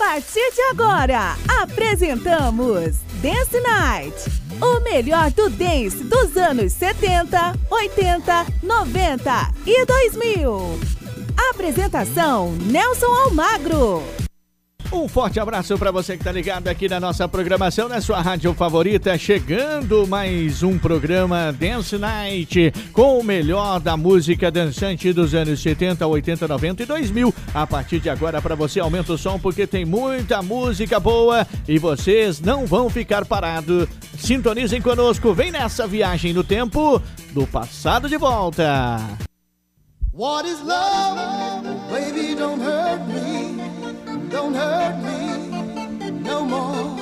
partir de agora, apresentamos Dance Night. O melhor do dance dos anos 70, 80, 90 e 2000. Apresentação Nelson Almagro. Um forte abraço para você que está ligado aqui na nossa programação, na sua rádio favorita. Chegando mais um programa Dance Night com o melhor da música dançante dos anos 70, 80, 90 e 2000. A partir de agora, para você, aumenta o som porque tem muita música boa e vocês não vão ficar parados. Sintonizem conosco, vem nessa viagem no tempo do passado de volta. What is love? Baby, don't hurt. don't hurt me no more.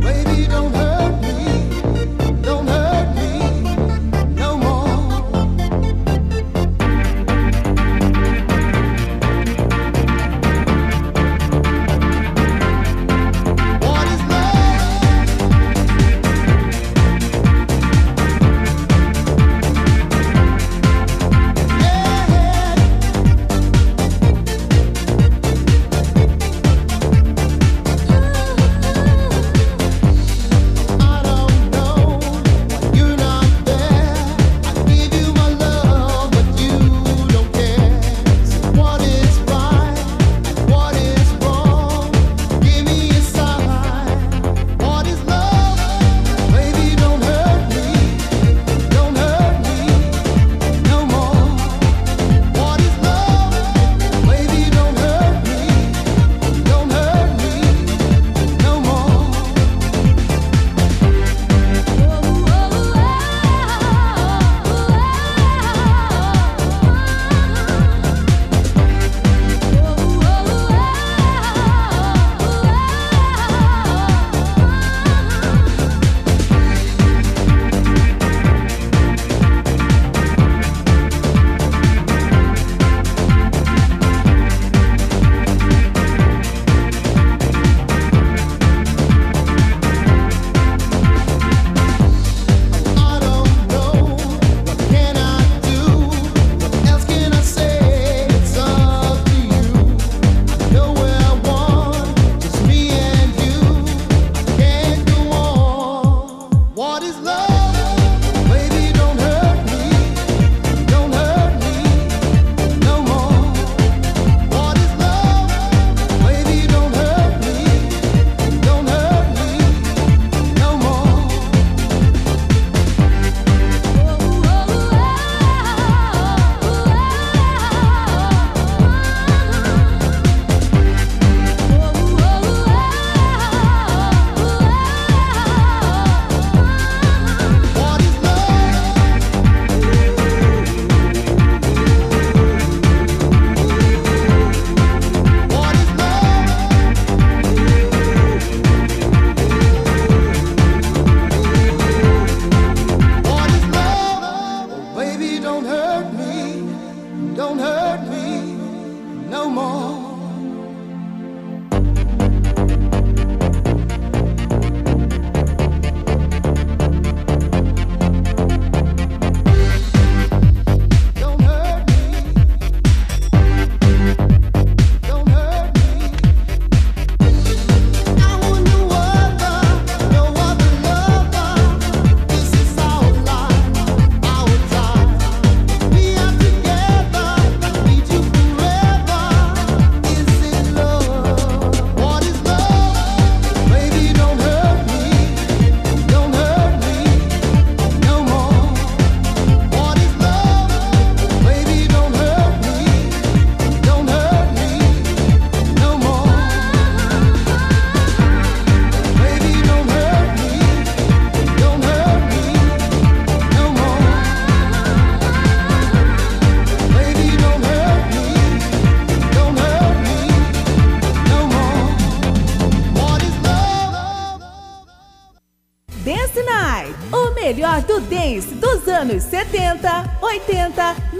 Baby, don't hurt me.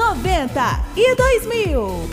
90 e 2000.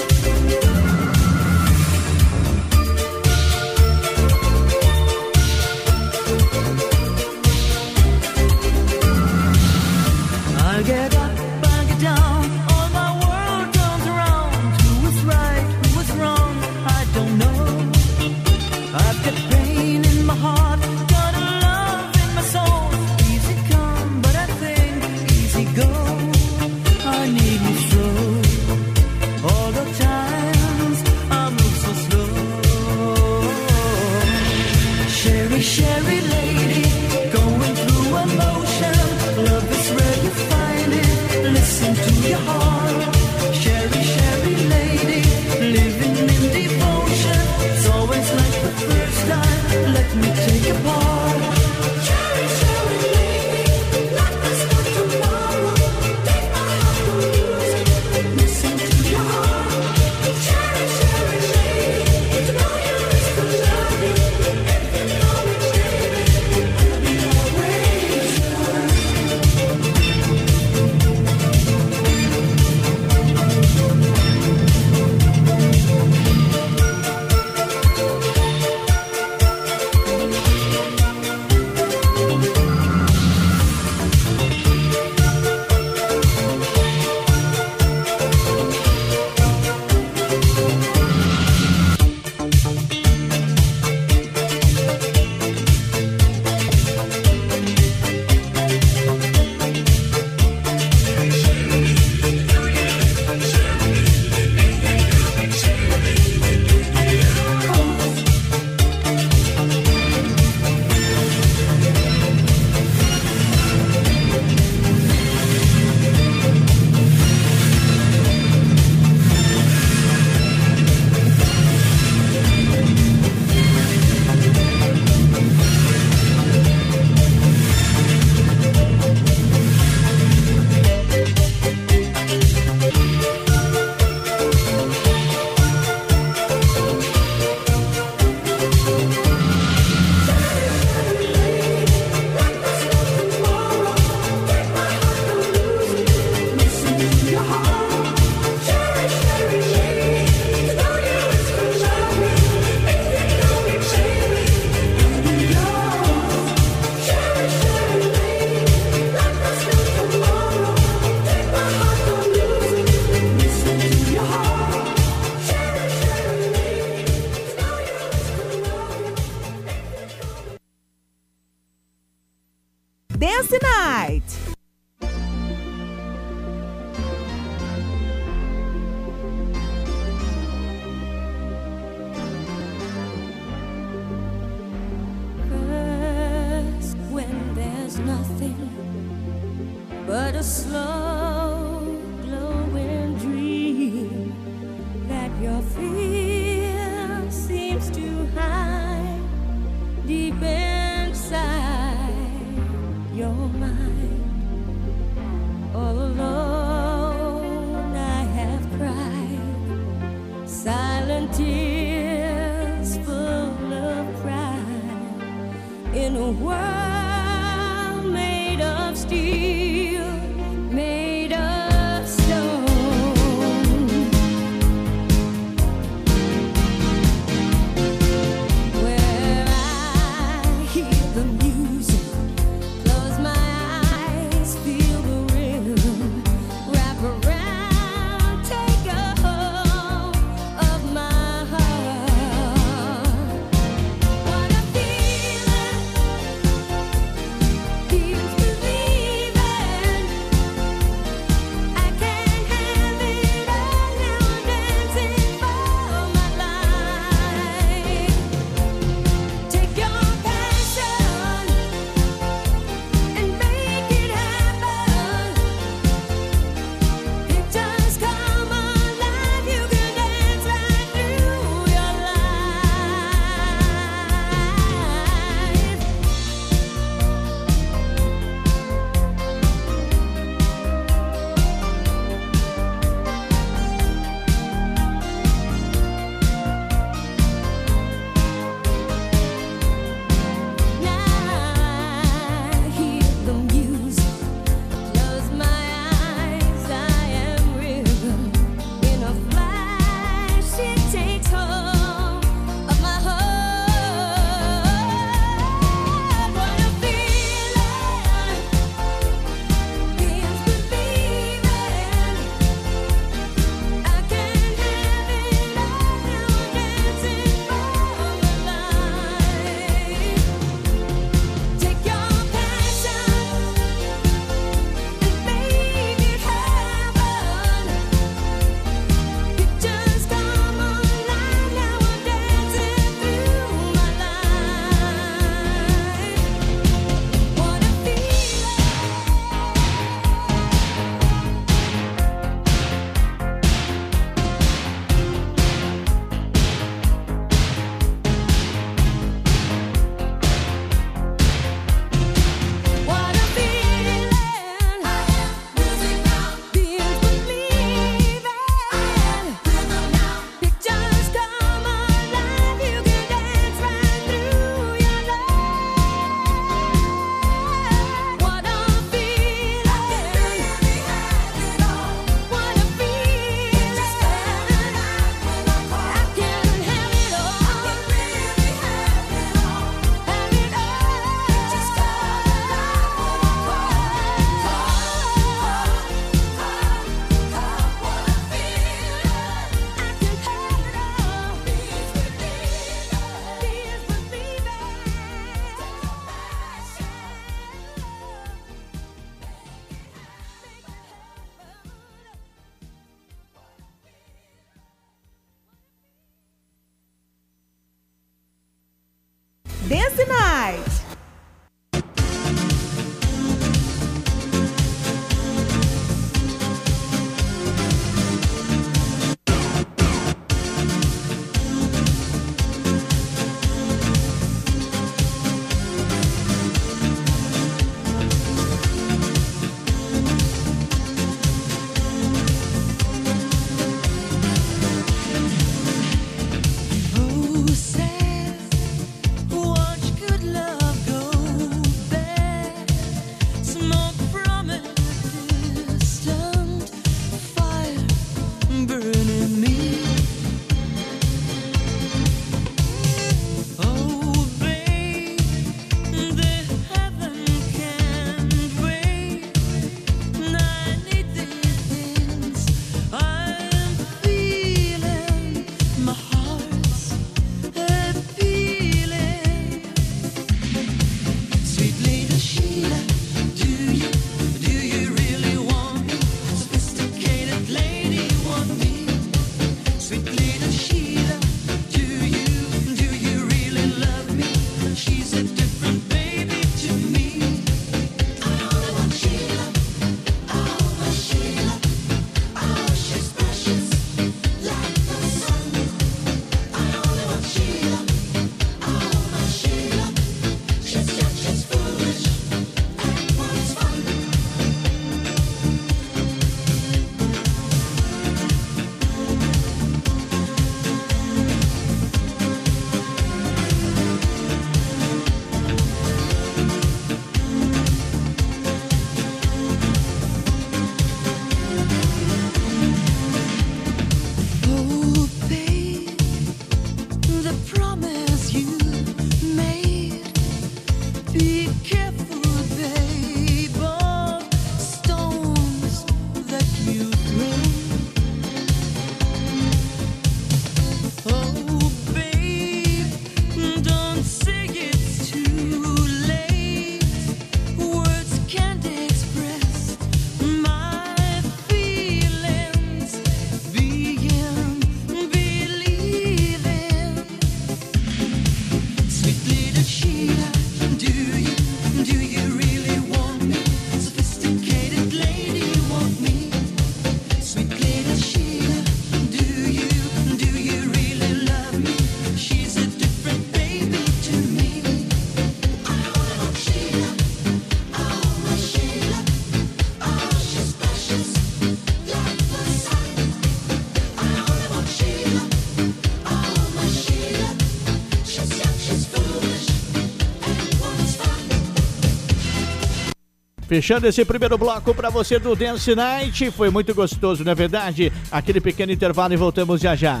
Fechando esse primeiro bloco para você do Dance Night. Foi muito gostoso, não é verdade? Aquele pequeno intervalo e voltamos já já.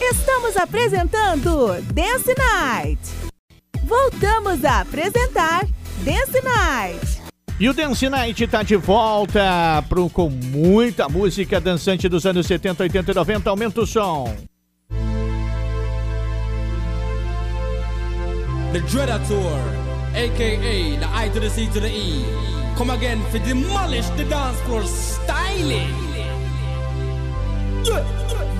Estamos apresentando Dance Night. Voltamos a apresentar Dance Night. E o Dance Night está de volta pro, com muita música dançante dos anos 70, 80 e 90. Aumenta o som. The Dreader Tour, a.k.a. The I to the C to the E. come again to demolish the dance floor styling.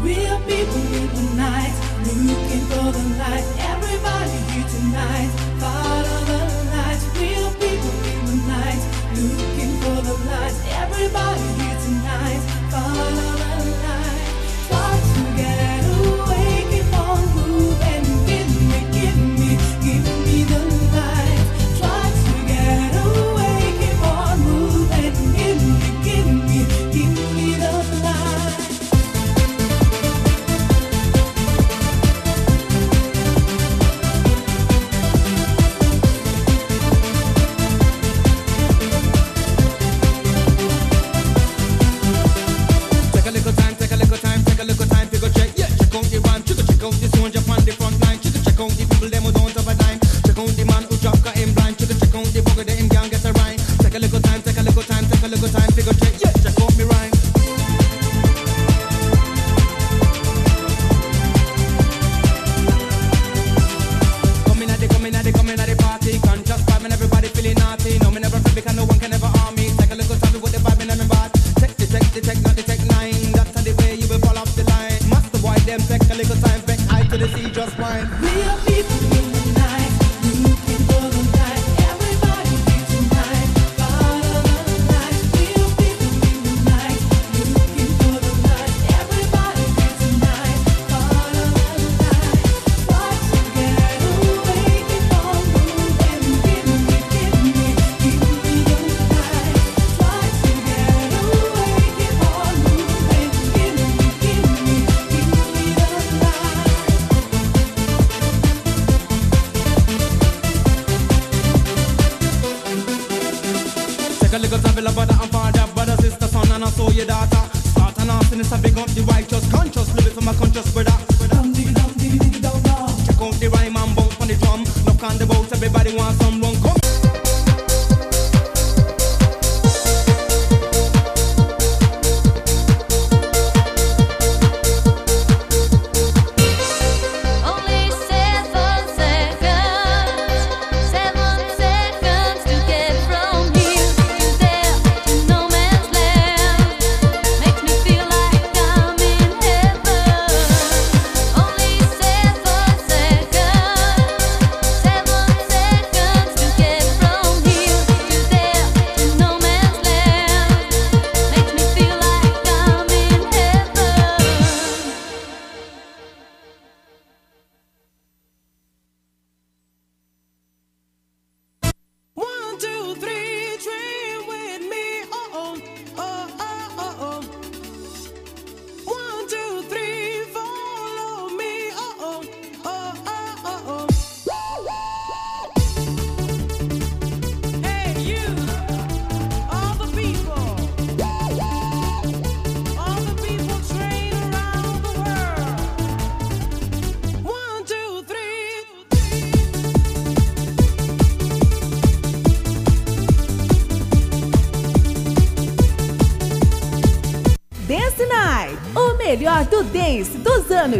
Real people in the night, looking for the light. Everybody here tonight, follow the light. Real people in the night, looking for the light. Everybody here tonight, follow. the light. Hennessy just wine.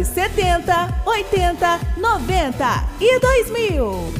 70, 80, 90 e 2000.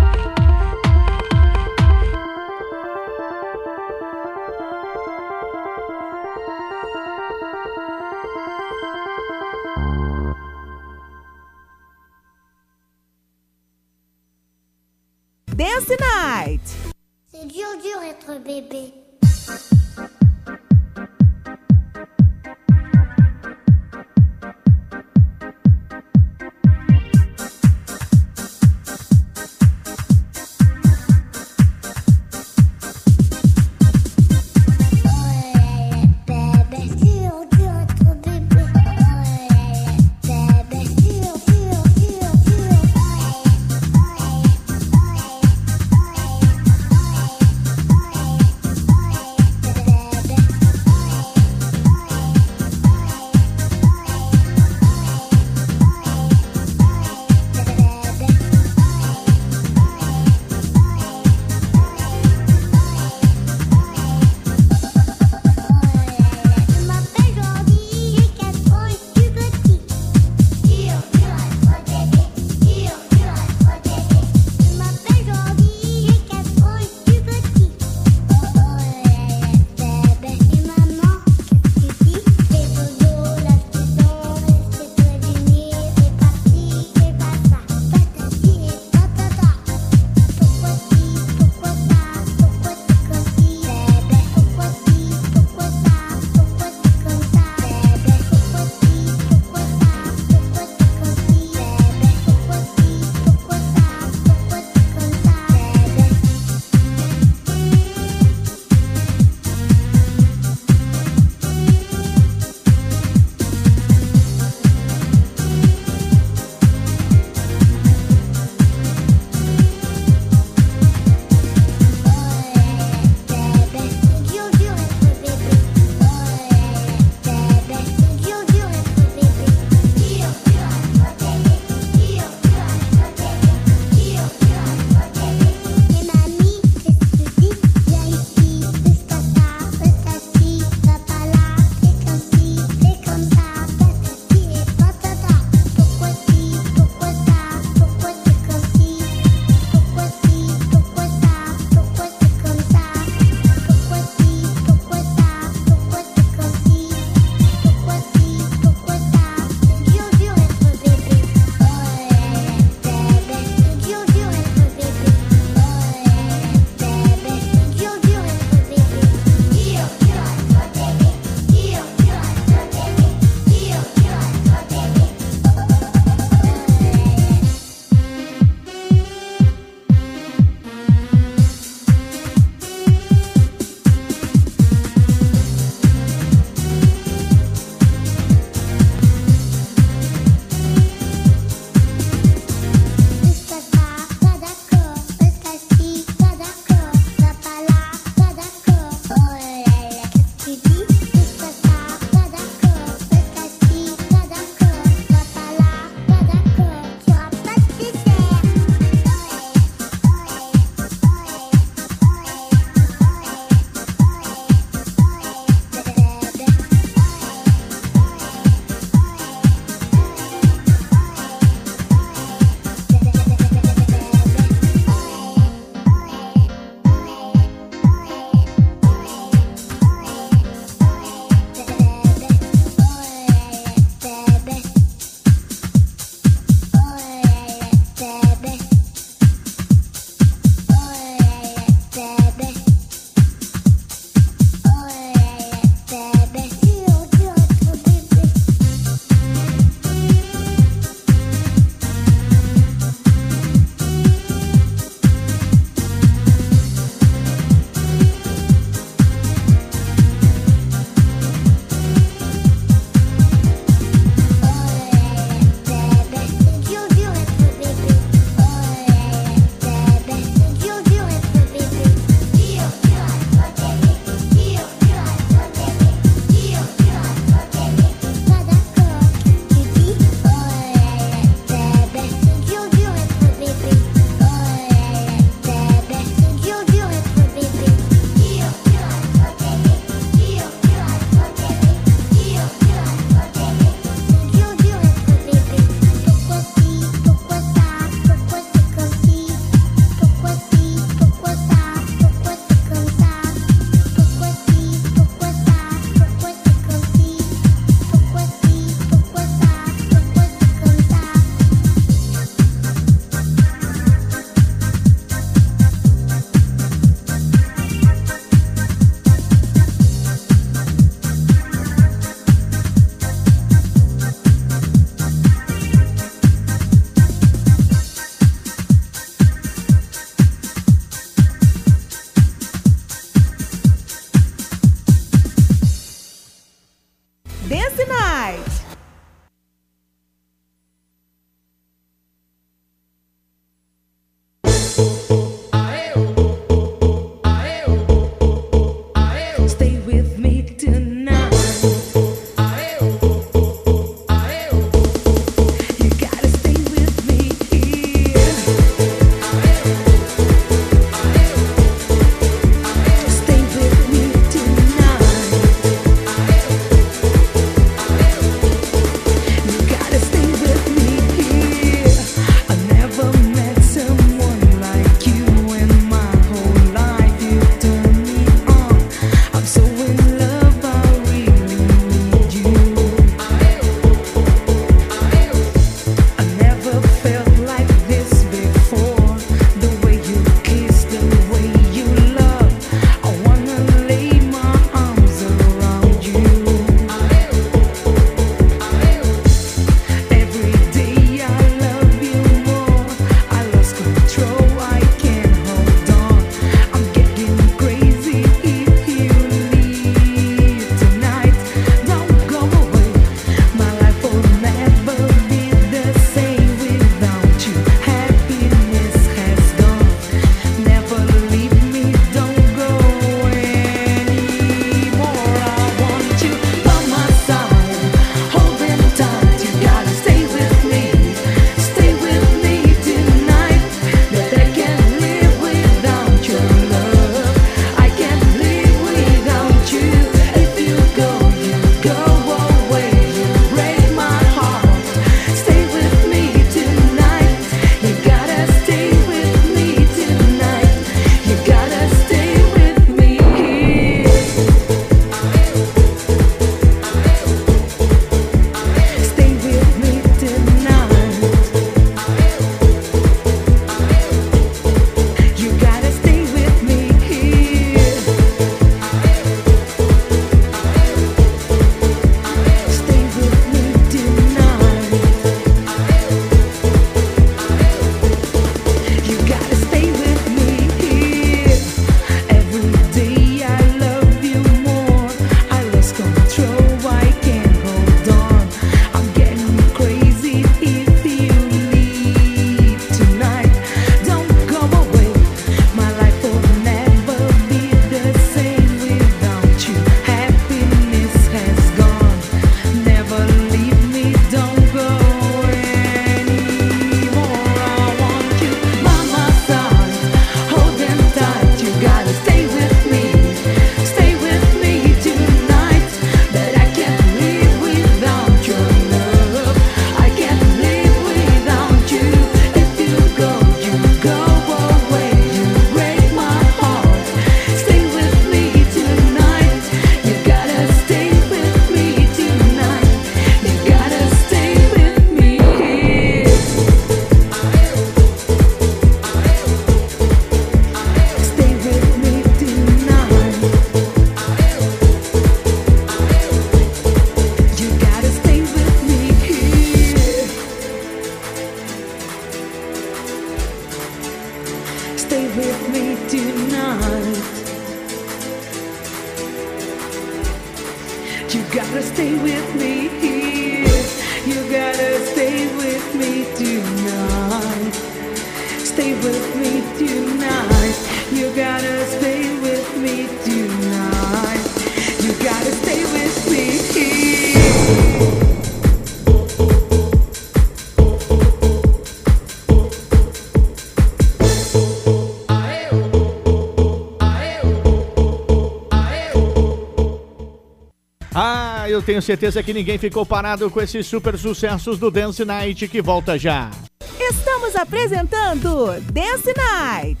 tenho certeza que ninguém ficou parado com esses super sucessos do Dance Night que volta já. Estamos apresentando Dance Night.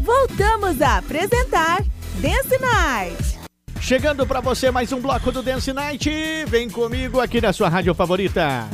Voltamos a apresentar Dance Night. Chegando para você mais um bloco do Dance Night. Vem comigo aqui na sua rádio favorita.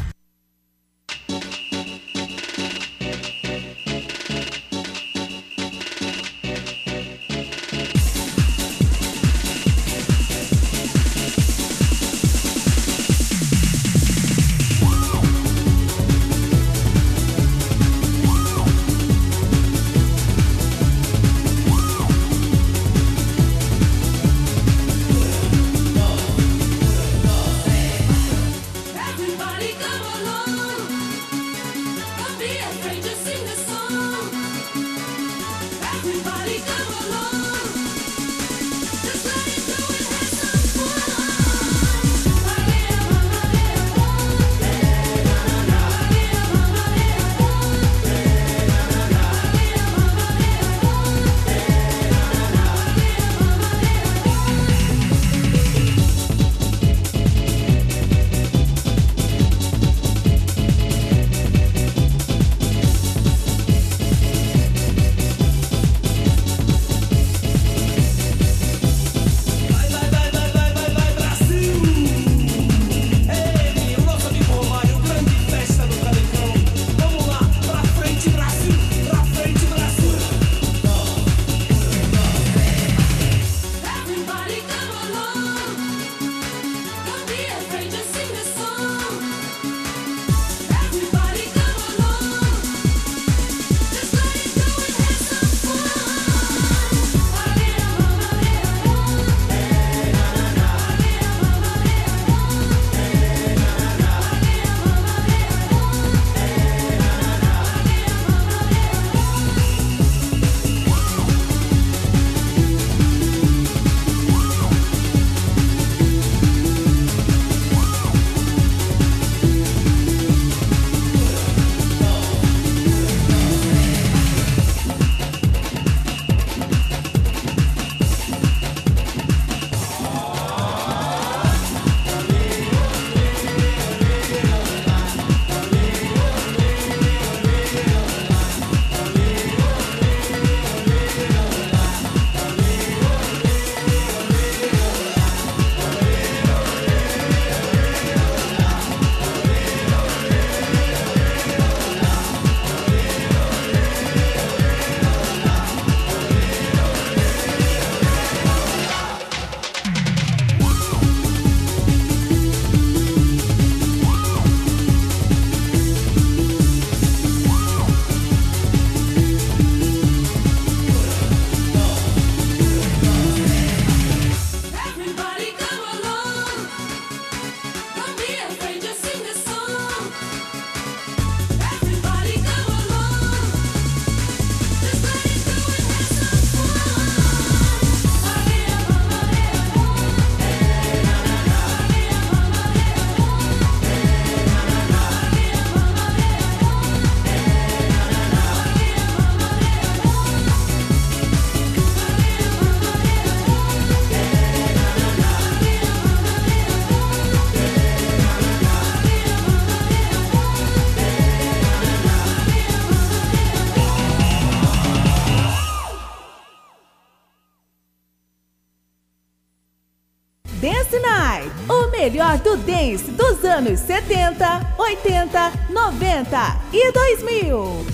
muito desde dos anos 70, 80, 90 e 2000.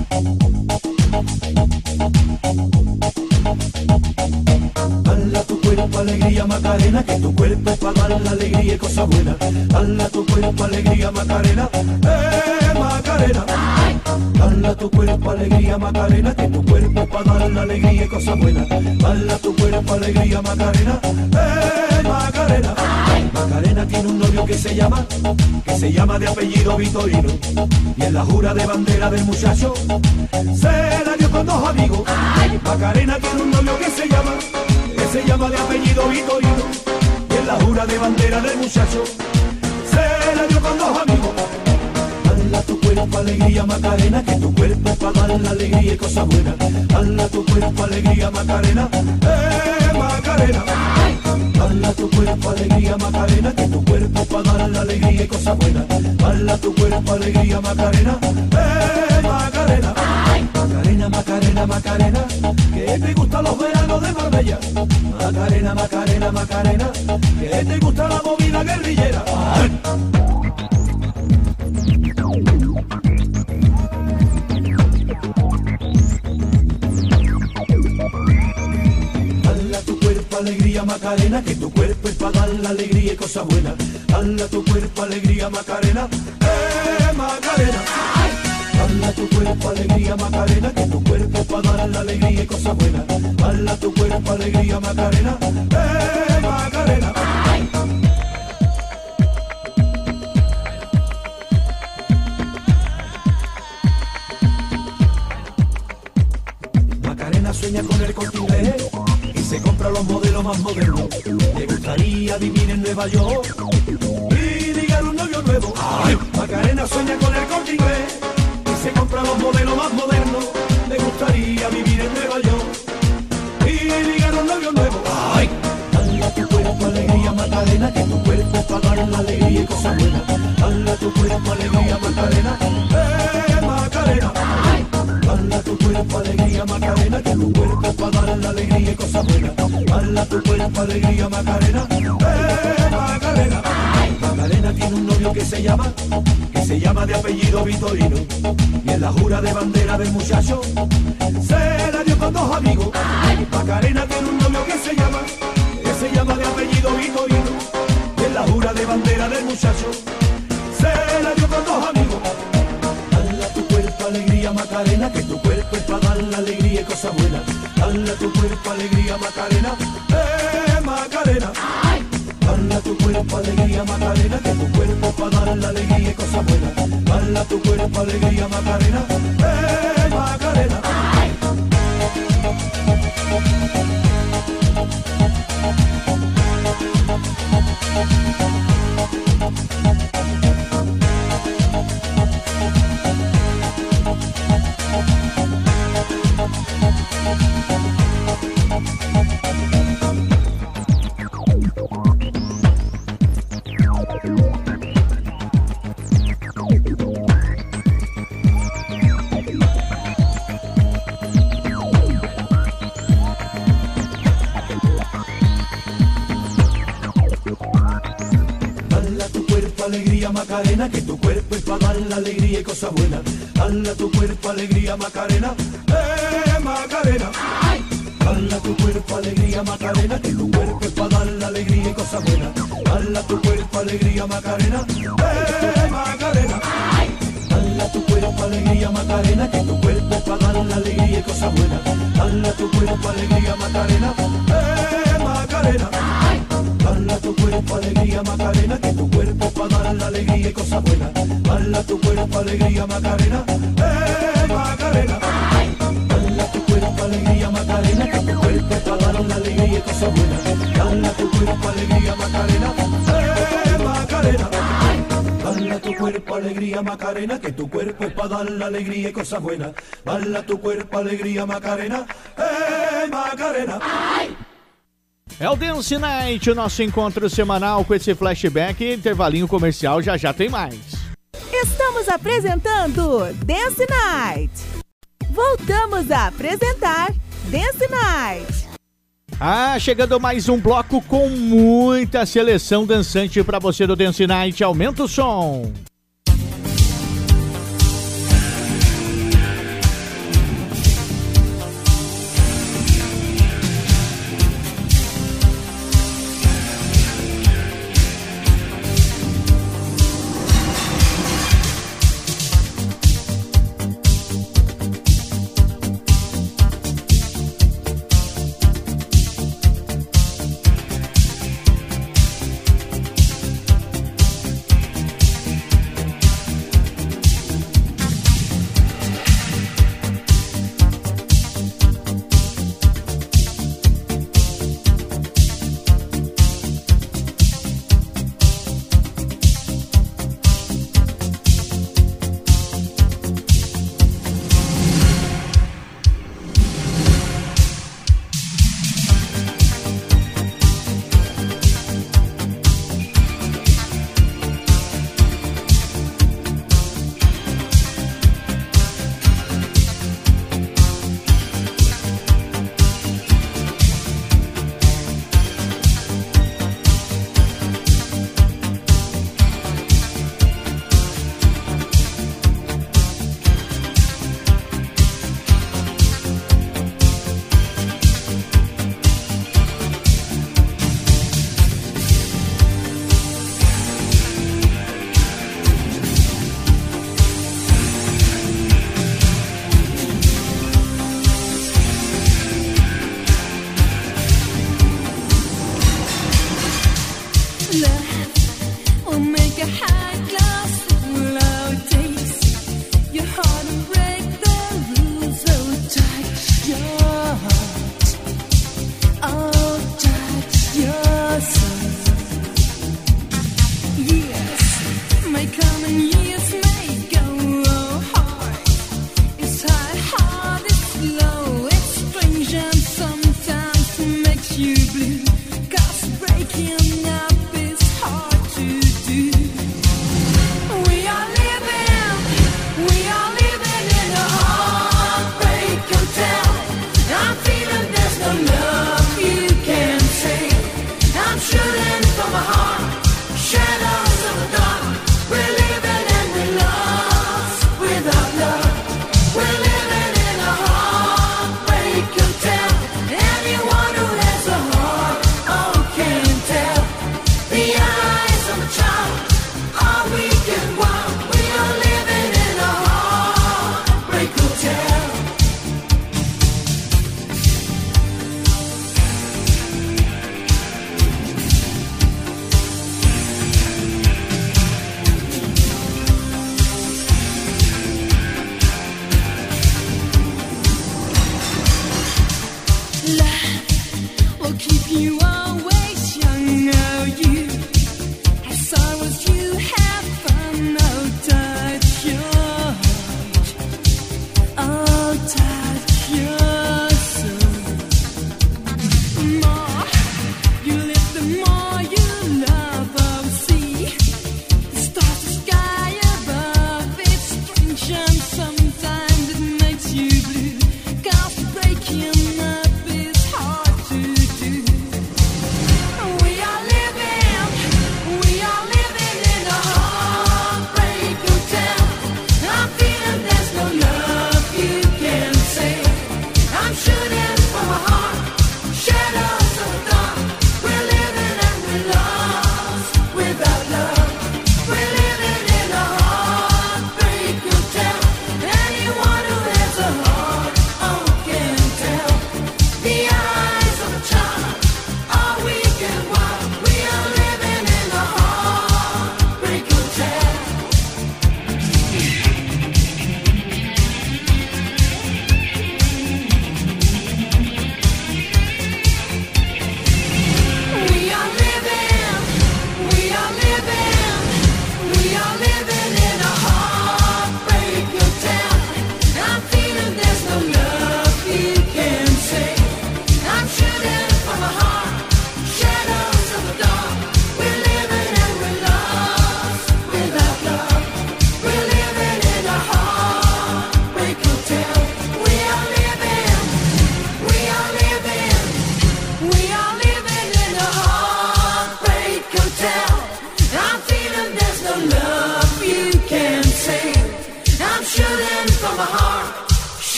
Thank you. Cuerpo alegría Macarena, que tu cuerpo para dar la alegría y cosa buena. Dale a tu cuerpo alegría Macarena, eh Macarena. Dale Bala tu cuerpo, alegría, Macarena, que tu cuerpo para dar la alegría y cosas buenas. Bala tu cuerpo, alegría, Macarena, eh, Macarena. Macarena tiene un novio que se llama, que se llama de apellido Vitorino. Y en la jura de bandera del muchacho, se la dio con dos amigos. Macarena tiene un novio que se llama, se llama de apellido Vitorino. Y en la jura de bandera del muchacho, se la dio con dos amigos. Hala tu cuerpo, alegría, Macarena, que tu cuerpo es para dar la alegría y cosas buenas. Hala tu cuerpo, alegría, Macarena, eh, Macarena. Hala tu cuerpo, alegría, Macarena, que tu cuerpo es para dar la alegría y cosas buenas. Hala tu cuerpo, alegría, Macarena, eh, Macarena. Macarena, Macarena, que te gustan los veranos de Marbella. Macarena, Macarena, Macarena, que te gusta la movida guerrillera. Cuerpo, alegría, Macarena, que tu cuerpo es para dar la alegría y cosas buenas. Hala tu cuerpo, alegría, Macarena, eh, Macarena. Hala tu cuerpo, alegría, Macarena, que tu cuerpo para dar la alegría y cosas buenas. Hala tu cuerpo, alegría, Macarena, eh, Macarena. Macarena sueña con el corte y se compra los modelos más modernos. Le gustaría vivir en Nueva York y ligar un novio nuevo. Macarena sueña con el corte se compra los modelos más modernos. Le gustaría vivir en Nueva York y ligar un novio nuevo. Hala tu cuerpo, alegría, Macarena, que tu cuerpo para dar la alegría y cosas buenas. Hala tu cuerpo, alegría, Macarena, eh, Macarena. Hala tu cuerpo, alegría, Macarena, que tu cuerpo para dar la alegría y cosas buenas. Hala tu cuerpo, alegría, Macarena, eh, Macarena. Macarena tiene un novio que se llama, que se llama de apellido Vitorino. Y en la jura de bandera del muchacho, se la dio con dos amigos. Macarena tiene un novio que se llama, que se llama de apellido Vitorino. Y en la jura de bandera del muchacho, alegría, Macarena, que tu cuerpo es para dar la alegría y cosas buenas. Hala tu cuerpo, alegría, Macarena, eh, Macarena. Hala tu cuerpo, alegría, Macarena, que tu cuerpo para dar la alegría y cosas buenas. Hala tu cuerpo, alegría, Macarena, eh, Macarena. Hala para dar la alegría y cosas buenas. Hala tu cuerpo, alegría, Macarena, eh, Macarena. Hala tu cuerpo, alegría, Macarena, que tu cuerpo es para dar la alegría y cosas buenas. Hala tu cuerpo, alegría, Macarena, eh, Macarena. Hala tu cuerpo, alegría, Macarena, que tu cuerpo es para dar la alegría y cosas buenas. Hala tu cuerpo, alegría, Macarena, eh, Macarena. Tu cuerpo, alegría, Macarena, que tu cuerpo para dar la alegría y cosas buenas. Hala tu cuerpo, alegría, Macarena, eh, Macarena. Hala tu cuerpo, alegría, Macarena, que tu cuerpo para dar la alegría y cosas buenas. Hala tu cuerpo, alegría, Macarena, eh, Macarena. Hala tu cuerpo, alegría, Macarena, que tu cuerpo es para dar la alegría y cosas buenas. Hala tu cuerpo, alegría, Macarena, eh, Macarena. É o Dance Night, o nosso encontro semanal com esse flashback e intervalinho comercial. Já já tem mais. Estamos apresentando Dance Night. Voltamos a apresentar Dance Night. Ah, chegando mais um bloco com muita seleção dançante pra você do Dance Night. Aumenta o som.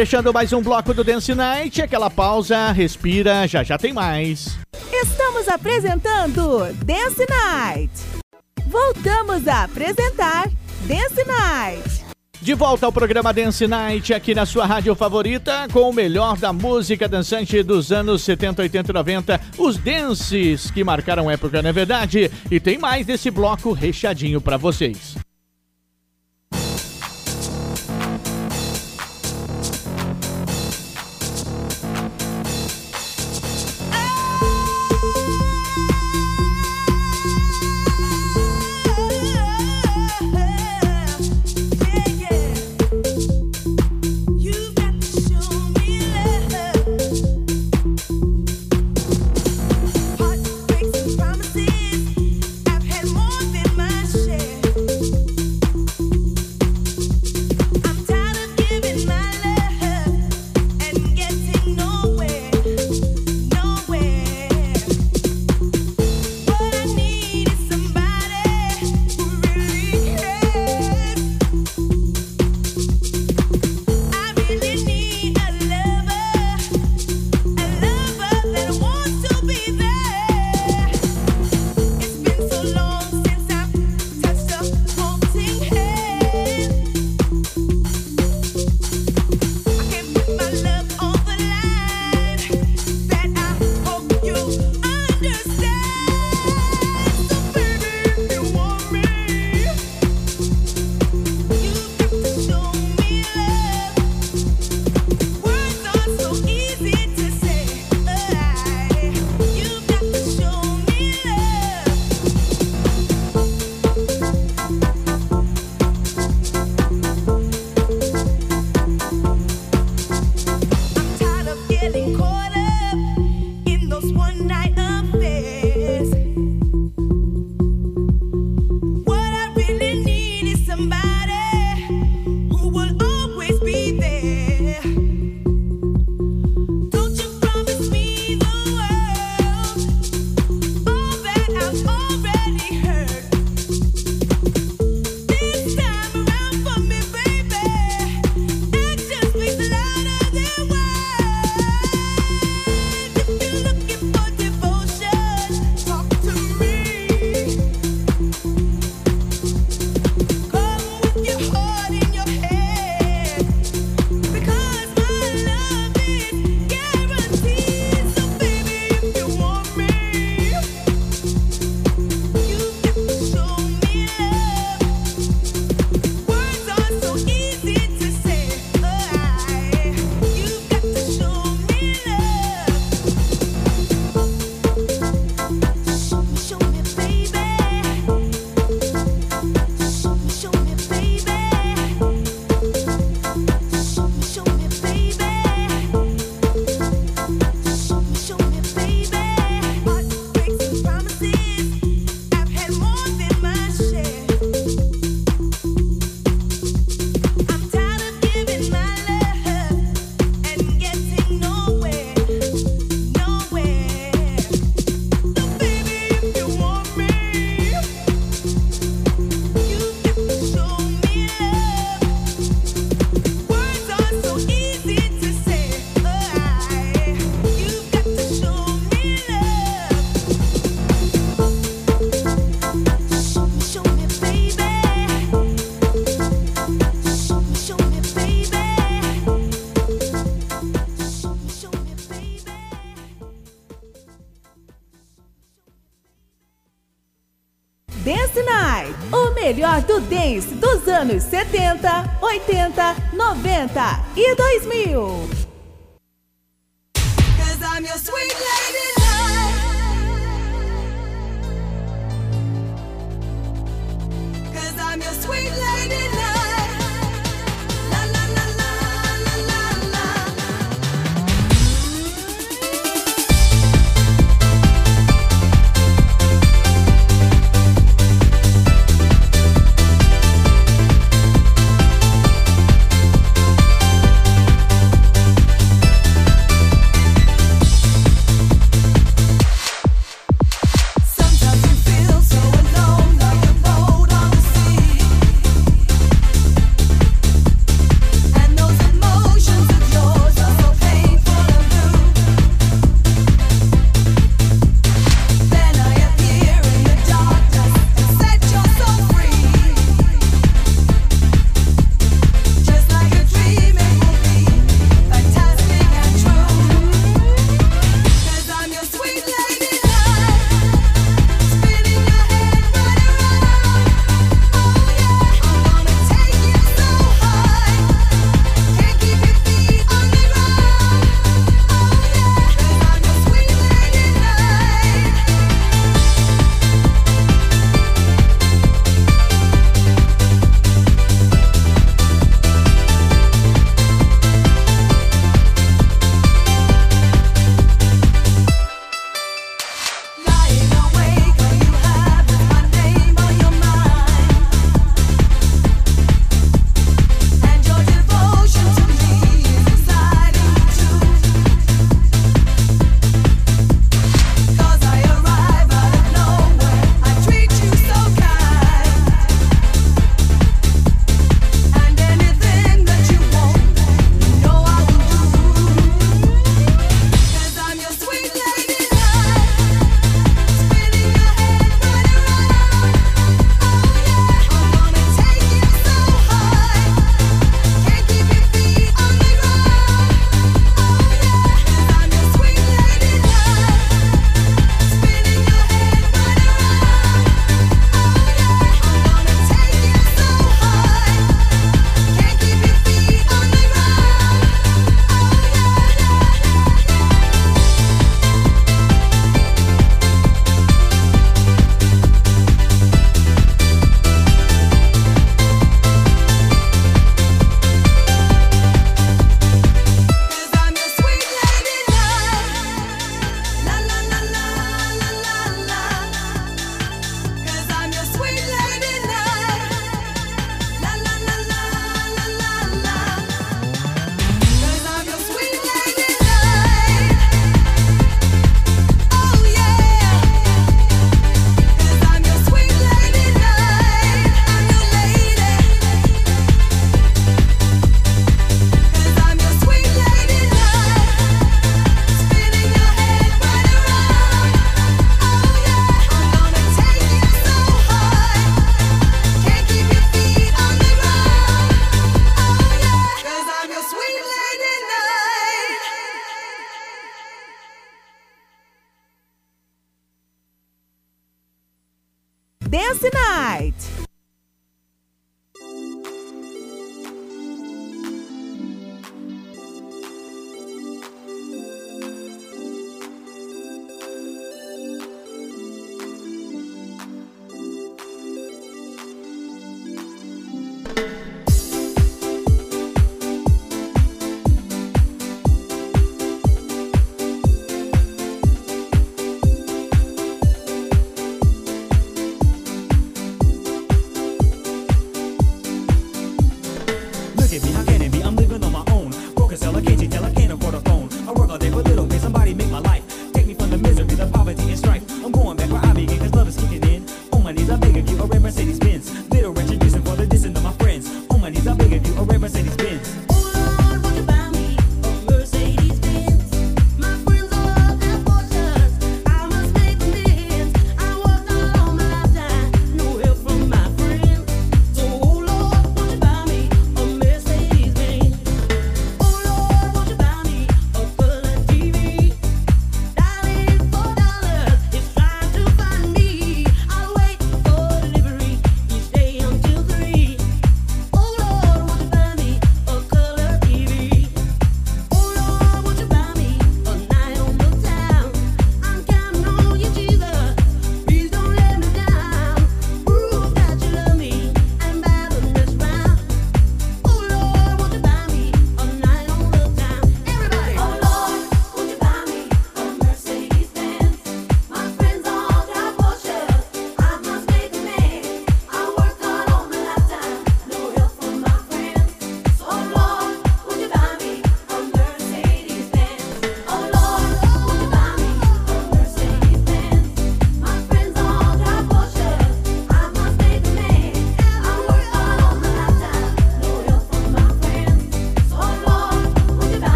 Fechando mais um bloco do Dance Night, aquela pausa, respira, já já tem mais. Estamos apresentando Dance Night. Voltamos a apresentar Dance Night. De volta ao programa Dance Night, aqui na sua rádio favorita, com o melhor da música dançante dos anos 70, 80 e 90, os dances que marcaram época, não é verdade? E tem mais desse bloco recheadinho para vocês. Dance dos anos 70, 80, 90 e 2000. Cause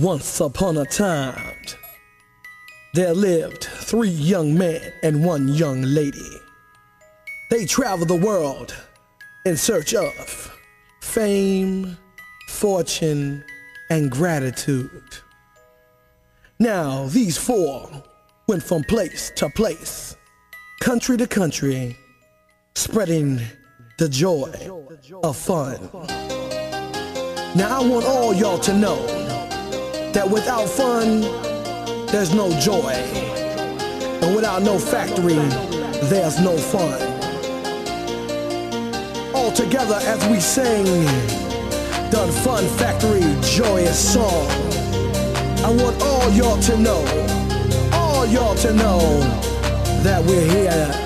Once upon a time, there lived three young men and one young lady. They traveled the world in search of fame, fortune, and gratitude. Now, these four went from place to place, country to country, spreading the joy of fun. Now, I want all y'all to know that without fun, there's no joy. And without no factory, there's no fun. All together as we sing, the fun factory joyous song. I want all y'all to know, all y'all to know that we're here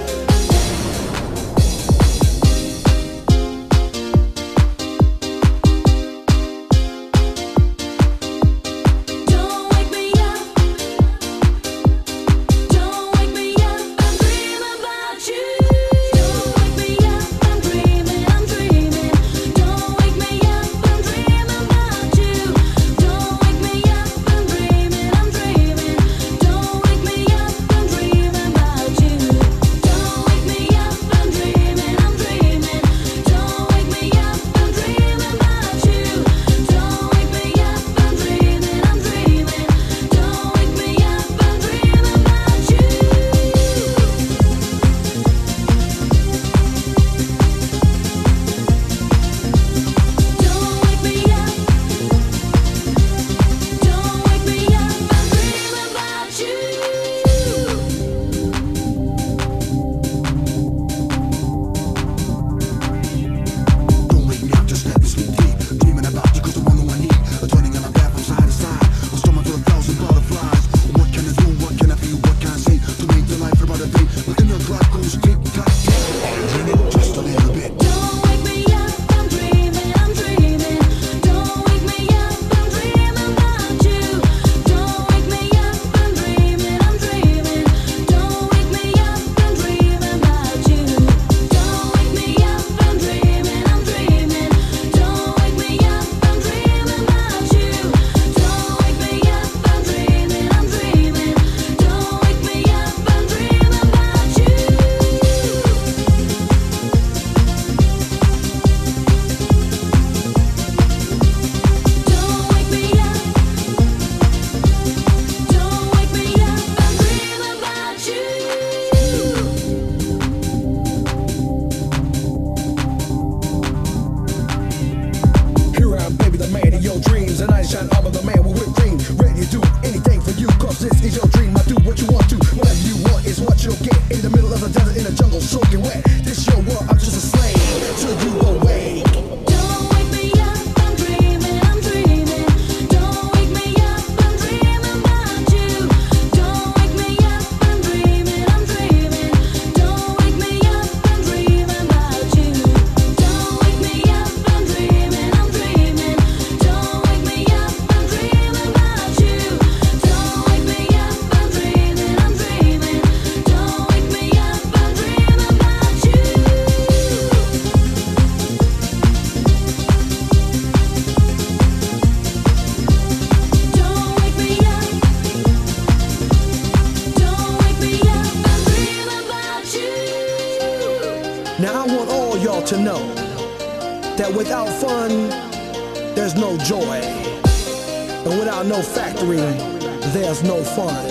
no fun.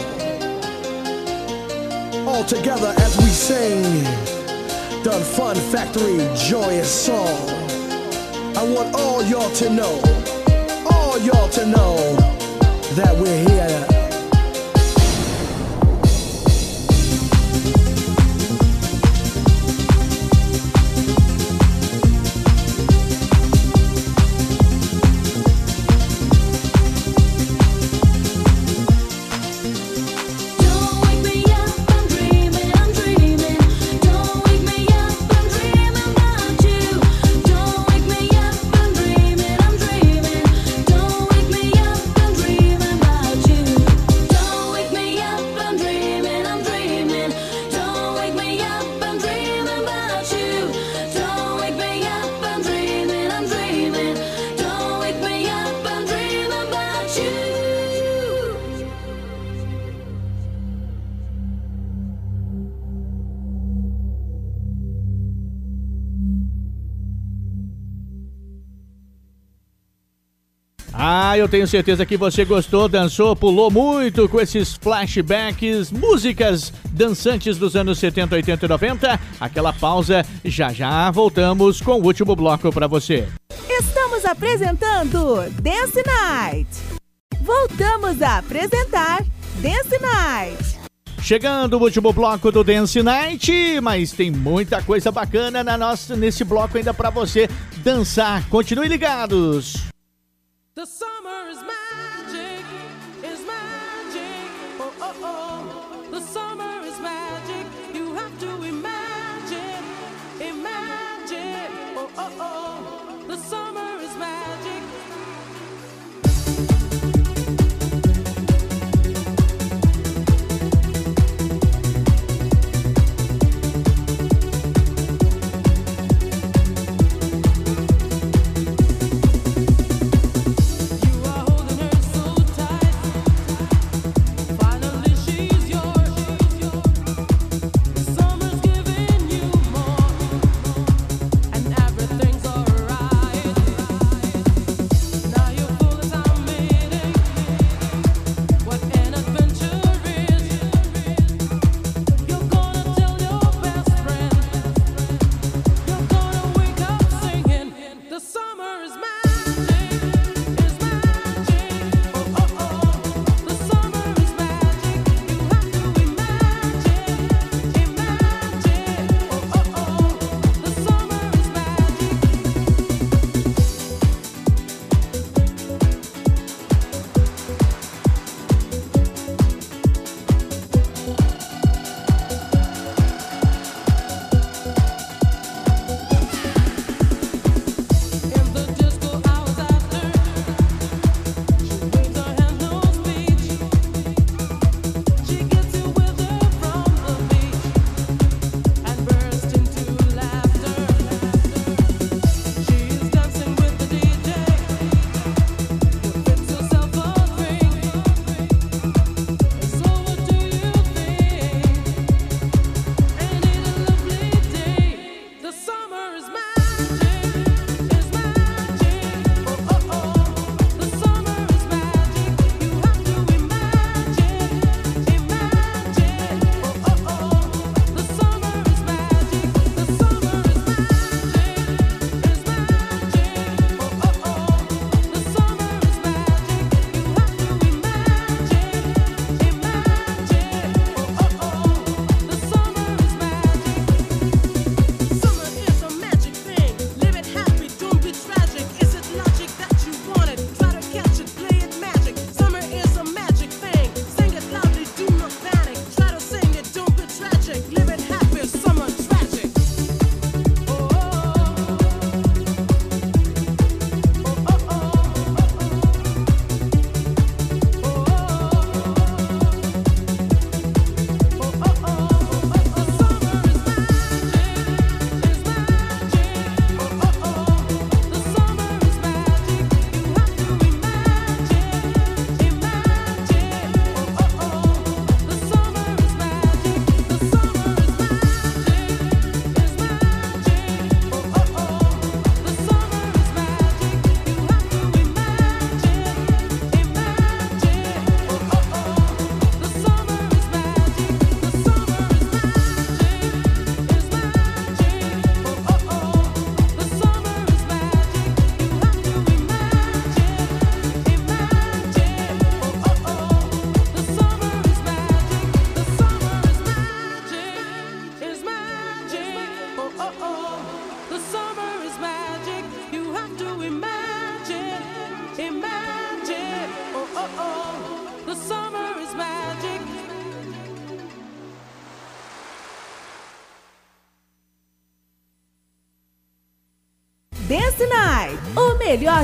All together as we sing the Fun Factory joyous song. I want all y'all to know, all y'all to know that we're here. Tenho certeza que você gostou, dançou, pulou muito com esses flashbacks, músicas dançantes dos anos 70, 80 e 90. Aquela pausa, já já voltamos com o último bloco para você. Estamos apresentando Dance Night. Voltamos a apresentar Dance Night. Chegando o último bloco do Dance Night, mas tem muita coisa bacana na nossa, nesse bloco ainda para você dançar. Continue ligados. The summer is magic, is magic. Oh, oh, oh. The summer is magic. You have to imagine, imagine. Oh, oh, oh. The summer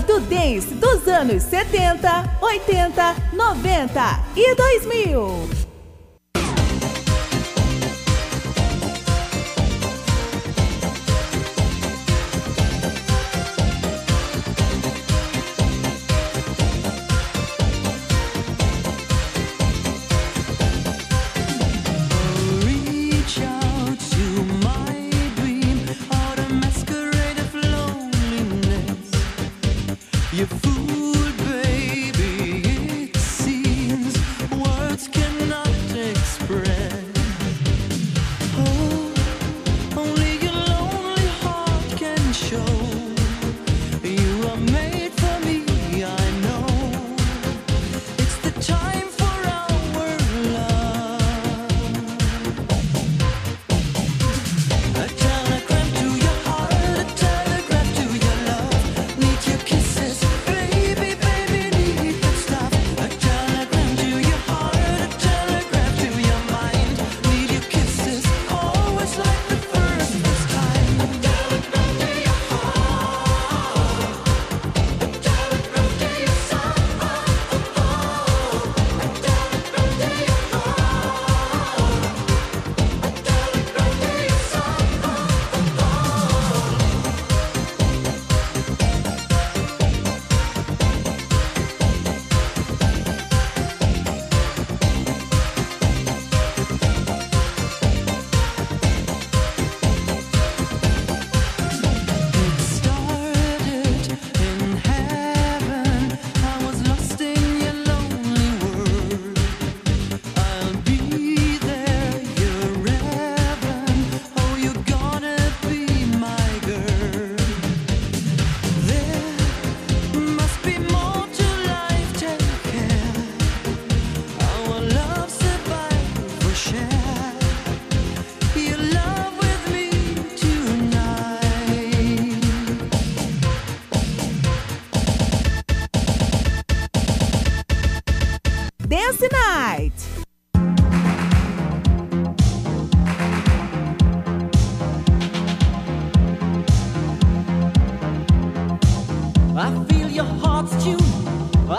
do dance dos anos 70, 80, 90 e 2000.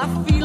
I feel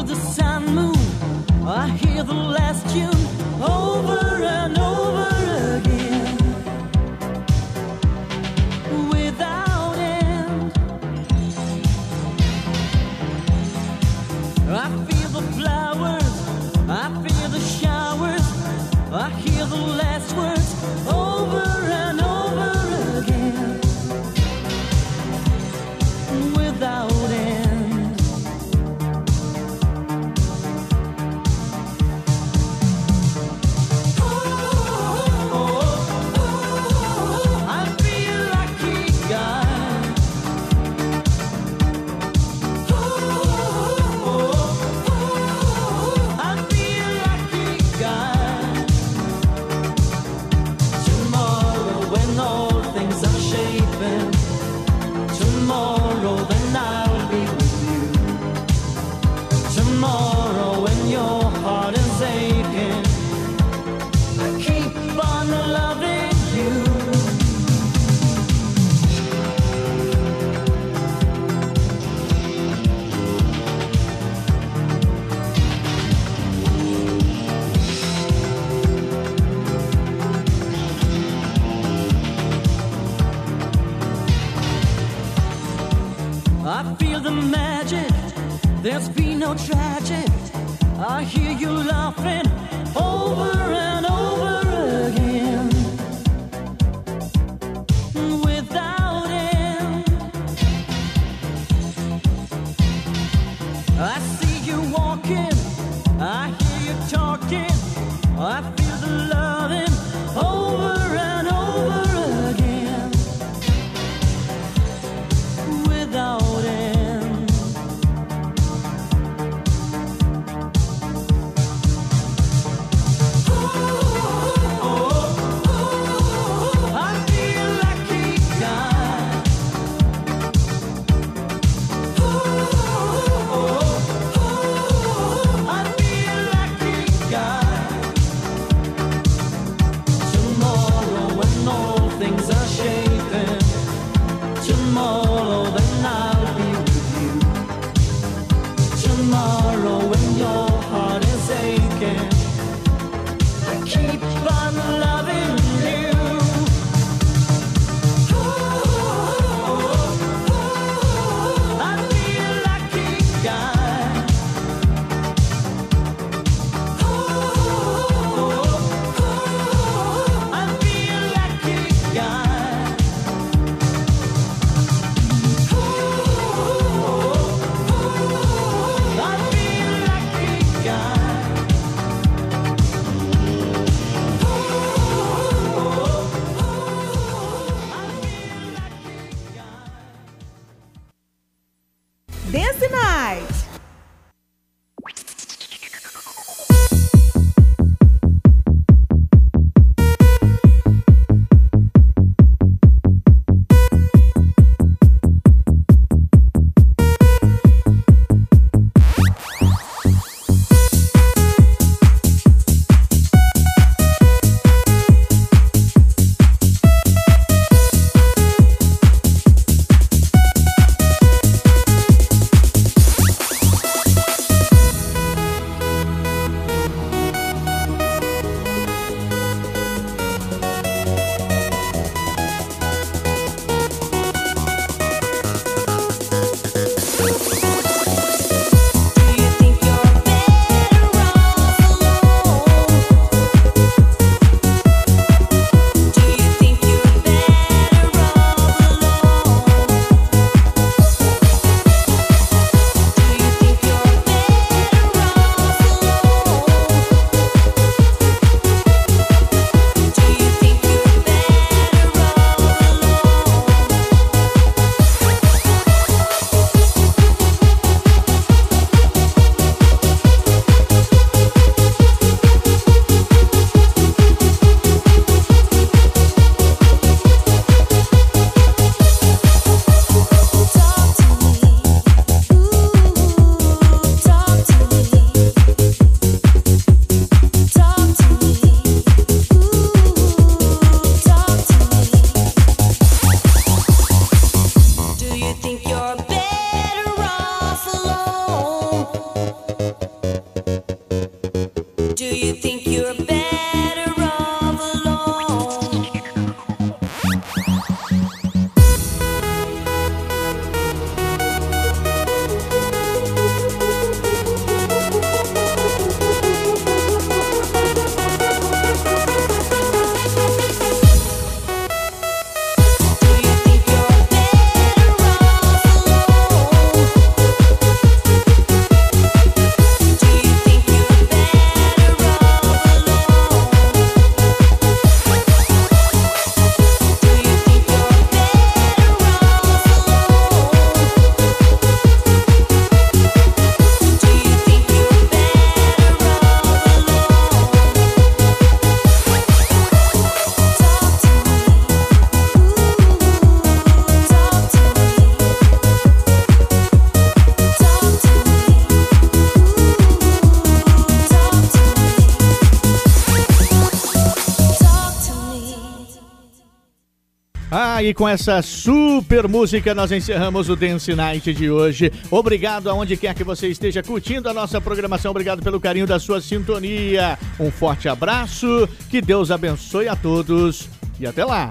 e com essa super música nós encerramos o Dance Night de hoje. Obrigado aonde quer que você esteja curtindo a nossa programação. Obrigado pelo carinho da sua sintonia. Um forte abraço, que Deus abençoe a todos e até lá.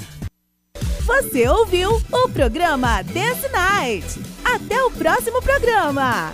Você ouviu o programa Dance Night. Até o próximo programa.